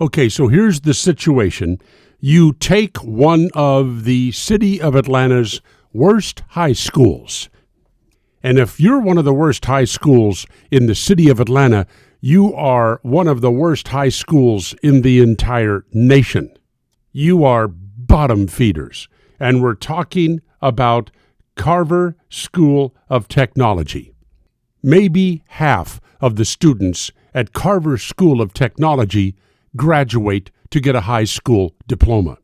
Okay, so here's the situation. You take one of the city of Atlanta's worst high schools. And if you're one of the worst high schools in the city of Atlanta, you are one of the worst high schools in the entire nation. You are bottom feeders. And we're talking about Carver School of Technology. Maybe half of the students at Carver School of Technology graduate to get a high school diploma.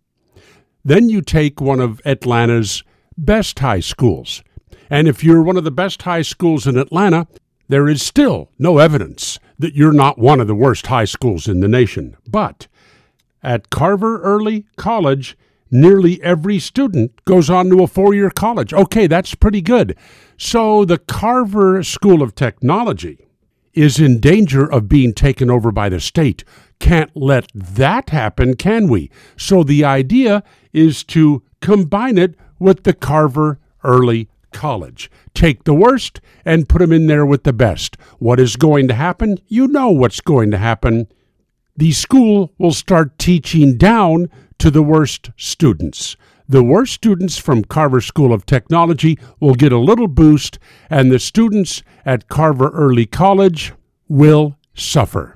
Then you take one of Atlanta's best high schools. And if you're one of the best high schools in Atlanta, there is still no evidence that you're not one of the worst high schools in the nation. But at Carver Early College, nearly every student goes on to a four year college. Okay, that's pretty good. So the Carver School of Technology is in danger of being taken over by the state. Can't let that happen, can we? So the idea is to combine it with the Carver Early College. Take the worst and put them in there with the best. What is going to happen? You know what's going to happen. The school will start teaching down to the worst students. The worst students from Carver School of Technology will get a little boost, and the students at Carver Early College will suffer.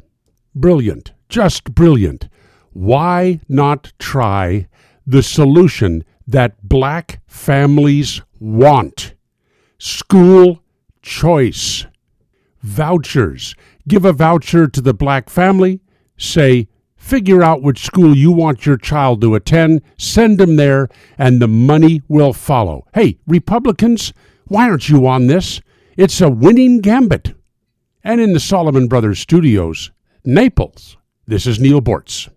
Brilliant, just brilliant. Why not try the solution that black families want? School choice. Vouchers. Give a voucher to the black family. Say, Figure out which school you want your child to attend, send them there, and the money will follow. Hey, Republicans, why aren't you on this? It's a winning gambit. And in the Solomon Brothers studios, Naples, this is Neal Boortz.